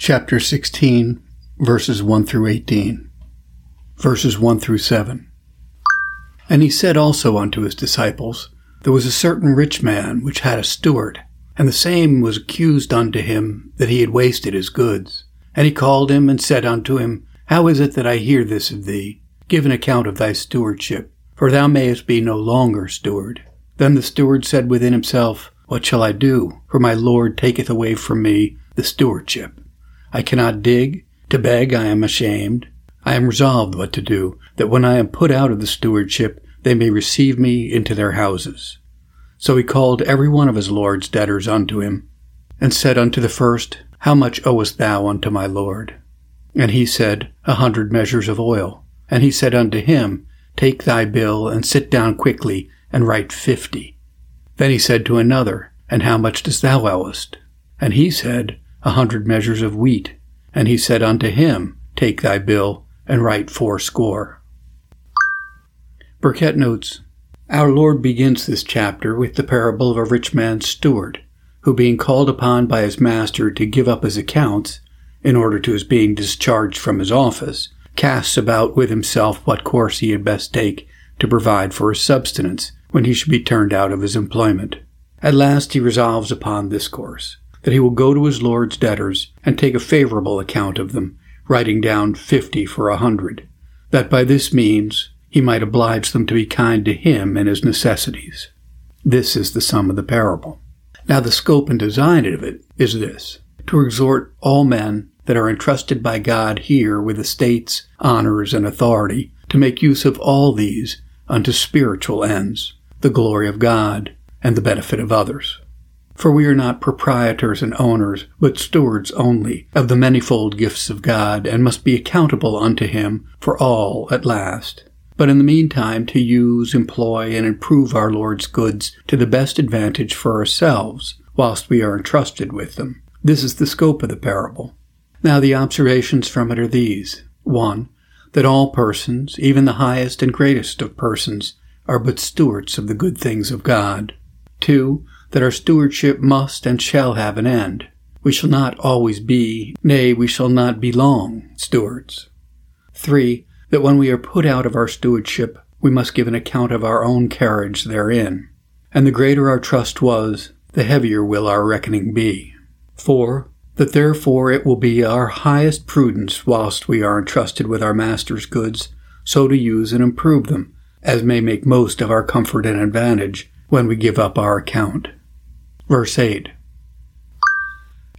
chapter 16, verses 1 through 18, verses 1 through 7. And he said also unto his disciples, There was a certain rich man which had a steward, and the same was accused unto him that he had wasted his goods. And he called him and said unto him, How is it that I hear this of thee? Give an account of thy stewardship, for thou mayest be no longer steward. Then the steward said within himself, What shall I do? For my Lord taketh away from me the stewardship. I cannot dig. To beg I am ashamed. I am resolved what to do, that when I am put out of the stewardship, they may receive me into their houses. So he called every one of his lord's debtors unto him, and said unto the first, How much owest thou unto my lord? And he said, A hundred measures of oil. And he said unto him, Take thy bill, and sit down quickly, and write fifty. Then he said to another, And how much dost thou owest? And he said, a hundred measures of wheat. And he said unto him, Take thy bill, and write fourscore. Burkitt notes, Our Lord begins this chapter with the parable of a rich man's steward, who being called upon by his master to give up his accounts, in order to his being discharged from his office, casts about with himself what course he had best take to provide for his subsistence when he should be turned out of his employment. At last he resolves upon this course that he will go to his Lord's debtors and take a favorable account of them, writing down fifty for a hundred, that by this means he might oblige them to be kind to him in his necessities. This is the sum of the parable. Now the scope and design of it is this, to exhort all men that are entrusted by God here with estates, honors, and authority, to make use of all these unto spiritual ends, the glory of God, and the benefit of others. For we are not proprietors and owners, but stewards only of the manifold gifts of God, and must be accountable unto Him for all at last. But in the meantime, to use, employ, and improve our Lord's goods to the best advantage for ourselves, whilst we are entrusted with them. This is the scope of the parable. Now the observations from it are these. 1. That all persons, even the highest and greatest of persons, are but stewards of the good things of God. 2 that our stewardship must and shall have an end. We shall not always be, nay, we shall not be long, stewards. 3. That when we are put out of our stewardship, we must give an account of our own carriage therein. And the greater our trust was, the heavier will our reckoning be. 4. That therefore it will be our highest prudence whilst we are entrusted with our Master's goods, so to use and improve them, as may make most of our comfort and advantage when we give up our account. Verse 8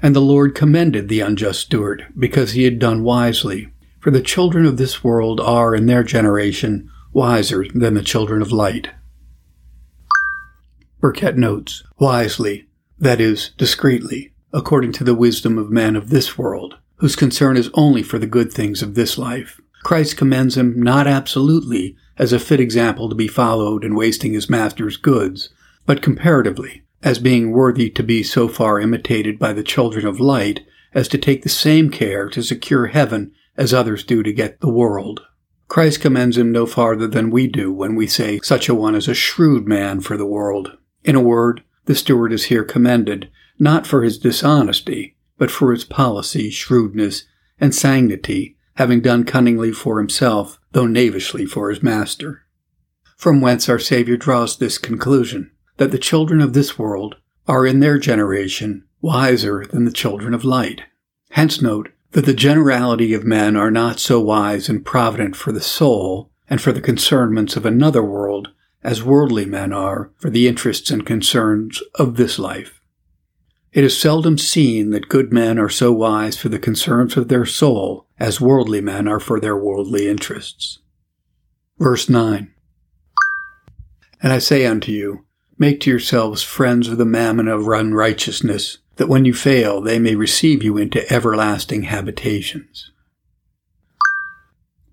And the Lord commended the unjust steward, because he had done wisely. For the children of this world are, in their generation, wiser than the children of light. Burkitt notes, wisely, that is, discreetly, according to the wisdom of men of this world, whose concern is only for the good things of this life. Christ commends him not absolutely as a fit example to be followed in wasting his master's goods, but comparatively, as being worthy to be so far imitated by the children of light as to take the same care to secure heaven as others do to get the world. Christ commends him no farther than we do when we say such a one is a shrewd man for the world. In a word, the steward is here commended, not for his dishonesty, but for his policy, shrewdness, and sanctity, having done cunningly for himself, though knavishly for his master. From whence our Saviour draws this conclusion that the children of this world are in their generation wiser than the children of light. Hence note that the generality of men are not so wise and provident for the soul and for the concernments of another world as worldly men are for the interests and concerns of this life. It is seldom seen that good men are so wise for the concerns of their soul as worldly men are for their worldly interests. Verse 9 And I say unto you, Make to yourselves friends of the mammon of unrighteousness, that when you fail they may receive you into everlasting habitations.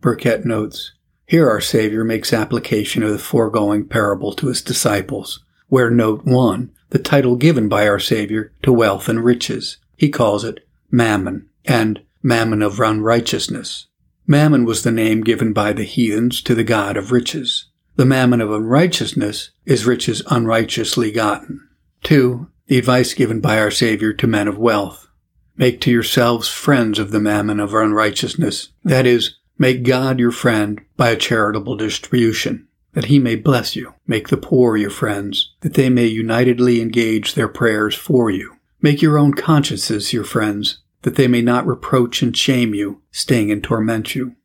Burkitt notes, Here our Savior makes application of the foregoing parable to his disciples, where note 1, the title given by our Savior to wealth and riches. He calls it mammon and mammon of unrighteousness. Mammon was the name given by the heathens to the god of riches. The mammon of unrighteousness is riches unrighteously gotten. 2. The advice given by our Savior to men of wealth. Make to yourselves friends of the mammon of unrighteousness. That is, make God your friend by a charitable distribution, that he may bless you. Make the poor your friends, that they may unitedly engage their prayers for you. Make your own consciences your friends, that they may not reproach and shame you, sting and torment you.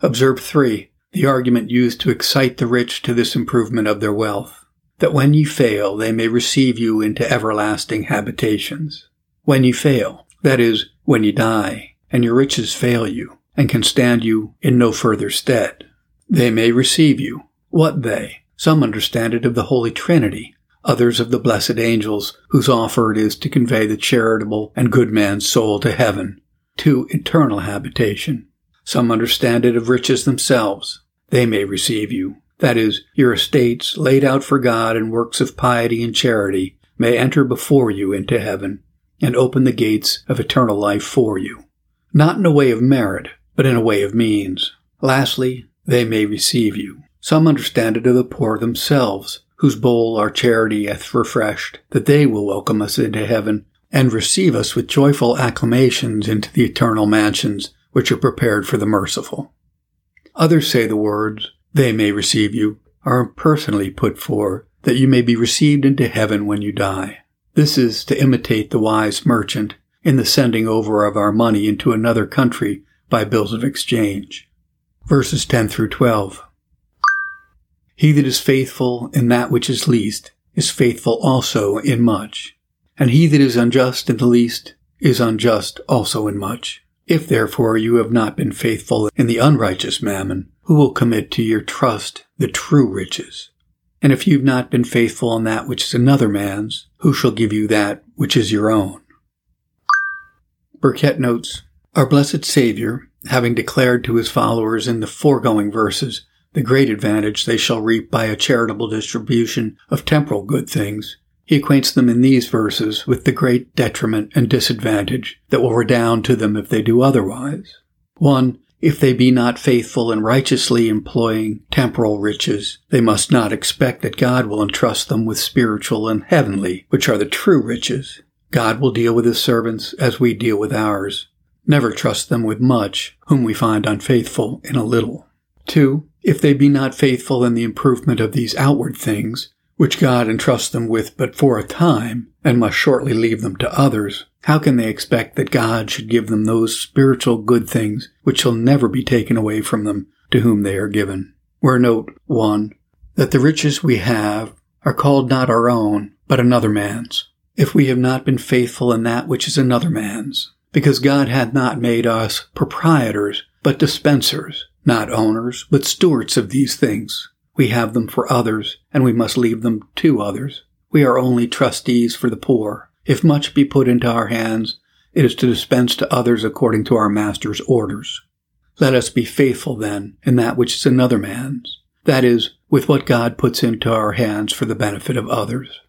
Observe 3. The argument used to excite the rich to this improvement of their wealth, that when ye fail, they may receive you into everlasting habitations. When ye fail, that is, when ye die, and your riches fail you, and can stand you in no further stead, they may receive you. What they? Some understand it of the Holy Trinity, others of the blessed angels, whose offer it is to convey the charitable and good man's soul to heaven, to eternal habitation. Some understand it of riches themselves. They may receive you. That is, your estates, laid out for God in works of piety and charity, may enter before you into heaven, and open the gates of eternal life for you. Not in a way of merit, but in a way of means. Lastly, they may receive you. Some understand it of the poor themselves, whose bowl our charity hath refreshed, that they will welcome us into heaven and receive us with joyful acclamations into the eternal mansions which are prepared for the merciful. Others say the words, they may receive you, are impersonally put for, that you may be received into heaven when you die. This is to imitate the wise merchant in the sending over of our money into another country by bills of exchange. Verses 10 through 12. He that is faithful in that which is least is faithful also in much. And he that is unjust in the least is unjust also in much. If therefore you have not been faithful in the unrighteous mammon, who will commit to your trust the true riches? And if you've not been faithful in that which is another man's, who shall give you that which is your own? Burkitt notes, Our blessed Savior, having declared to his followers in the foregoing verses the great advantage they shall reap by a charitable distribution of temporal good things, he acquaints them in these verses with the great detriment and disadvantage that will redound to them if they do otherwise. 1. If they be not faithful in righteously employing temporal riches, they must not expect that God will entrust them with spiritual and heavenly, which are the true riches. God will deal with his servants as we deal with ours. Never trust them with much, whom we find unfaithful in a little. 2. If they be not faithful in the improvement of these outward things, which God entrusts them with but for a time, and must shortly leave them to others, how can they expect that God should give them those spiritual good things which shall never be taken away from them to whom they are given? Where note 1. That the riches we have are called not our own, but another man's, if we have not been faithful in that which is another man's, because God hath not made us proprietors, but dispensers, not owners, but stewards of these things. We have them for others, and we must leave them to others. We are only trustees for the poor. If much be put into our hands, it is to dispense to others according to our Master's orders. Let us be faithful then in that which is another man's, that is, with what God puts into our hands for the benefit of others.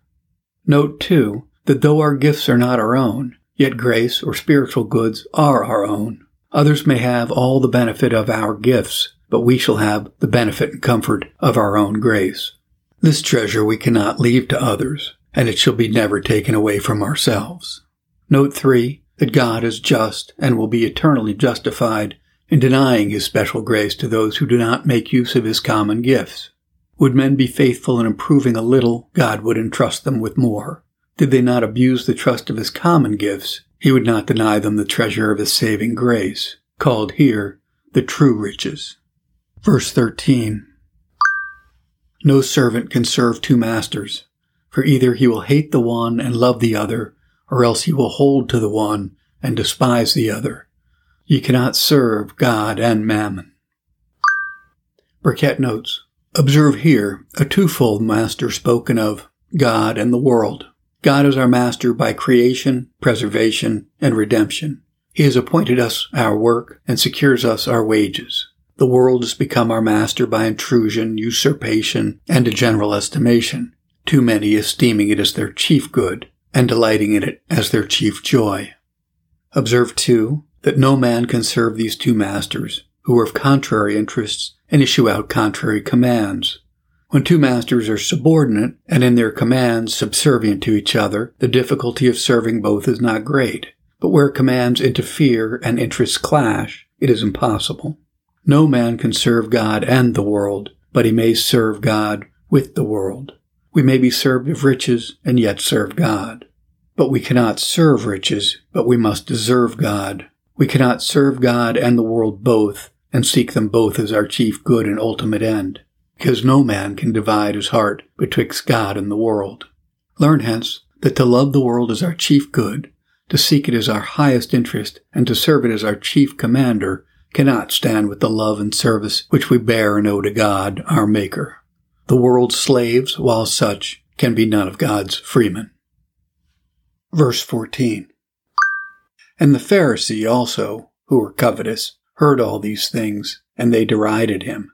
Note, too, that though our gifts are not our own, yet grace or spiritual goods are our own. Others may have all the benefit of our gifts, but we shall have the benefit and comfort of our own grace. This treasure we cannot leave to others, and it shall be never taken away from ourselves. Note 3 that God is just and will be eternally justified in denying his special grace to those who do not make use of his common gifts. Would men be faithful in improving a little, God would entrust them with more. Did they not abuse the trust of his common gifts, he would not deny them the treasure of his saving grace, called here the true riches. Verse 13 No servant can serve two masters, for either he will hate the one and love the other, or else he will hold to the one and despise the other. Ye cannot serve God and mammon. Burkitt notes, Observe here a twofold master spoken of, God and the world. God is our master by creation, preservation, and redemption. He has appointed us our work and secures us our wages. The world has become our master by intrusion, usurpation, and a general estimation, too many esteeming it as their chief good and delighting in it as their chief joy. Observe, too, that no man can serve these two masters, who are of contrary interests and issue out contrary commands. When two masters are subordinate and in their commands subservient to each other, the difficulty of serving both is not great. But where commands interfere and interests clash, it is impossible. No man can serve God and the world, but he may serve God with the world. We may be served of riches and yet serve God. But we cannot serve riches, but we must deserve God. We cannot serve God and the world both and seek them both as our chief good and ultimate end, because no man can divide his heart betwixt God and the world. Learn hence that to love the world is our chief good, to seek it as our highest interest, and to serve it as our chief commander cannot stand with the love and service which we bear and owe to God, our Maker. The world's slaves, while such, can be none of God's freemen. Verse 14. And the Pharisee also, who were covetous, heard all these things, and they derided him.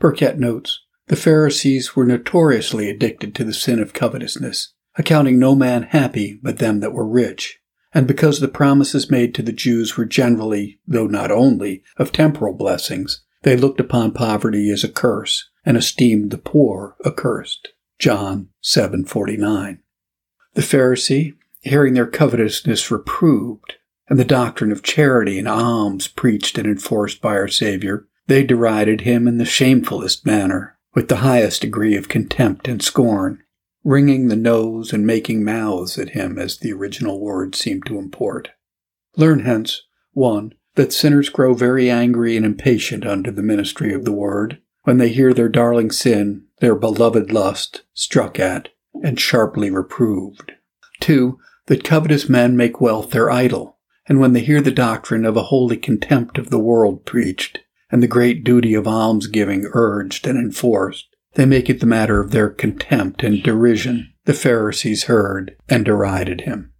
Burkitt notes, the Pharisees were notoriously addicted to the sin of covetousness, accounting no man happy but them that were rich. And because the promises made to the Jews were generally, though not only, of temporal blessings, they looked upon poverty as a curse and esteemed the poor accursed. John 7:49. The Pharisee, hearing their covetousness reproved, and the doctrine of charity and alms preached and enforced by our Savior, they derided him in the shamefullest manner, with the highest degree of contempt and scorn, wringing the nose and making mouths at him, as the original words seem to import. Learn hence, 1. That sinners grow very angry and impatient under the ministry of the word, when they hear their darling sin, their beloved lust, struck at and sharply reproved. 2. That covetous men make wealth their idol, and when they hear the doctrine of a holy contempt of the world preached, and the great duty of almsgiving urged and enforced, they make it the matter of their contempt and derision. The Pharisees heard and derided him.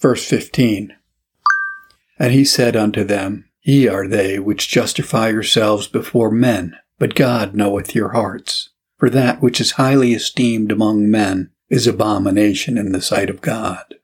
Verse 15 And he said unto them, Ye are they which justify yourselves before men, but God knoweth your hearts. For that which is highly esteemed among men is abomination in the sight of God.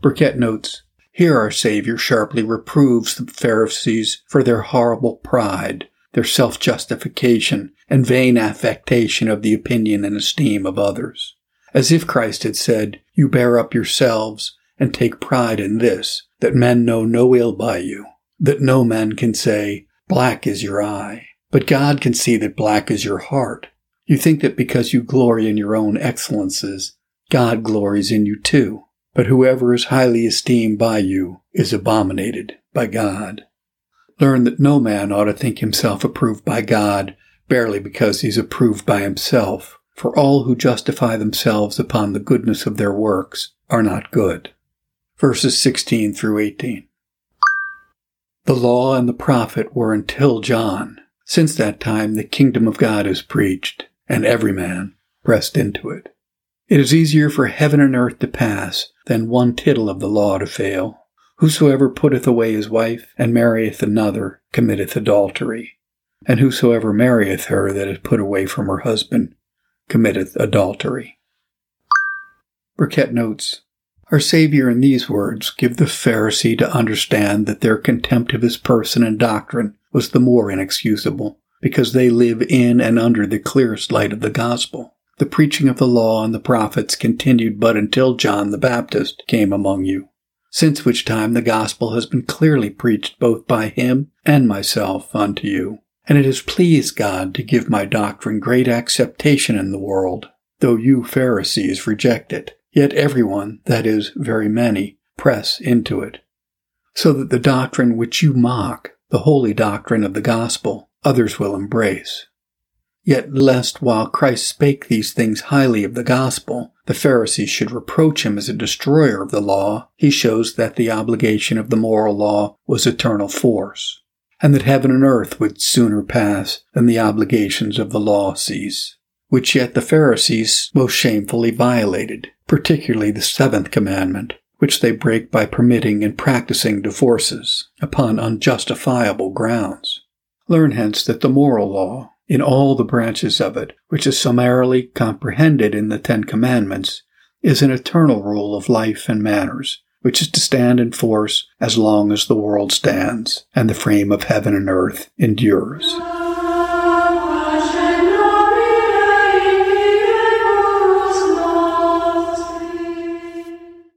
Burkitt notes, Here our Savior sharply reproves the Pharisees for their horrible pride their self justification, and vain affectation of the opinion and esteem of others. As if Christ had said, You bear up yourselves, and take pride in this, that men know no ill by you, that no man can say, Black is your eye, but God can see that black is your heart. You think that because you glory in your own excellences, God glories in you too. But whoever is highly esteemed by you is abominated by God. Learn that no man ought to think himself approved by God barely because he's approved by himself, for all who justify themselves upon the goodness of their works are not good. Verses 16 through 18. The law and the prophet were until John. Since that time the kingdom of God is preached, and every man pressed into it. It is easier for heaven and earth to pass than one tittle of the law to fail. Whosoever putteth away his wife, and marrieth another, committeth adultery. And whosoever marrieth her that is put away from her husband, committeth adultery. Burkitt notes, Our Savior in these words give the Pharisee to understand that their contempt of his person and doctrine was the more inexcusable, because they live in and under the clearest light of the gospel. The preaching of the law and the prophets continued but until John the Baptist came among you since which time the gospel has been clearly preached both by him and myself unto you. And it has pleased God to give my doctrine great acceptation in the world, though you Pharisees reject it. Yet everyone, that is, very many, press into it. So that the doctrine which you mock, the holy doctrine of the gospel, others will embrace. Yet lest while Christ spake these things highly of the gospel, the Pharisees should reproach him as a destroyer of the law, he shows that the obligation of the moral law was eternal force, and that heaven and earth would sooner pass than the obligations of the law cease, which yet the Pharisees most shamefully violated, particularly the seventh commandment, which they break by permitting and practicing divorces upon unjustifiable grounds. Learn hence that the moral law, in all the branches of it, which is summarily comprehended in the Ten Commandments, is an eternal rule of life and manners, which is to stand in force as long as the world stands and the frame of heaven and earth endures.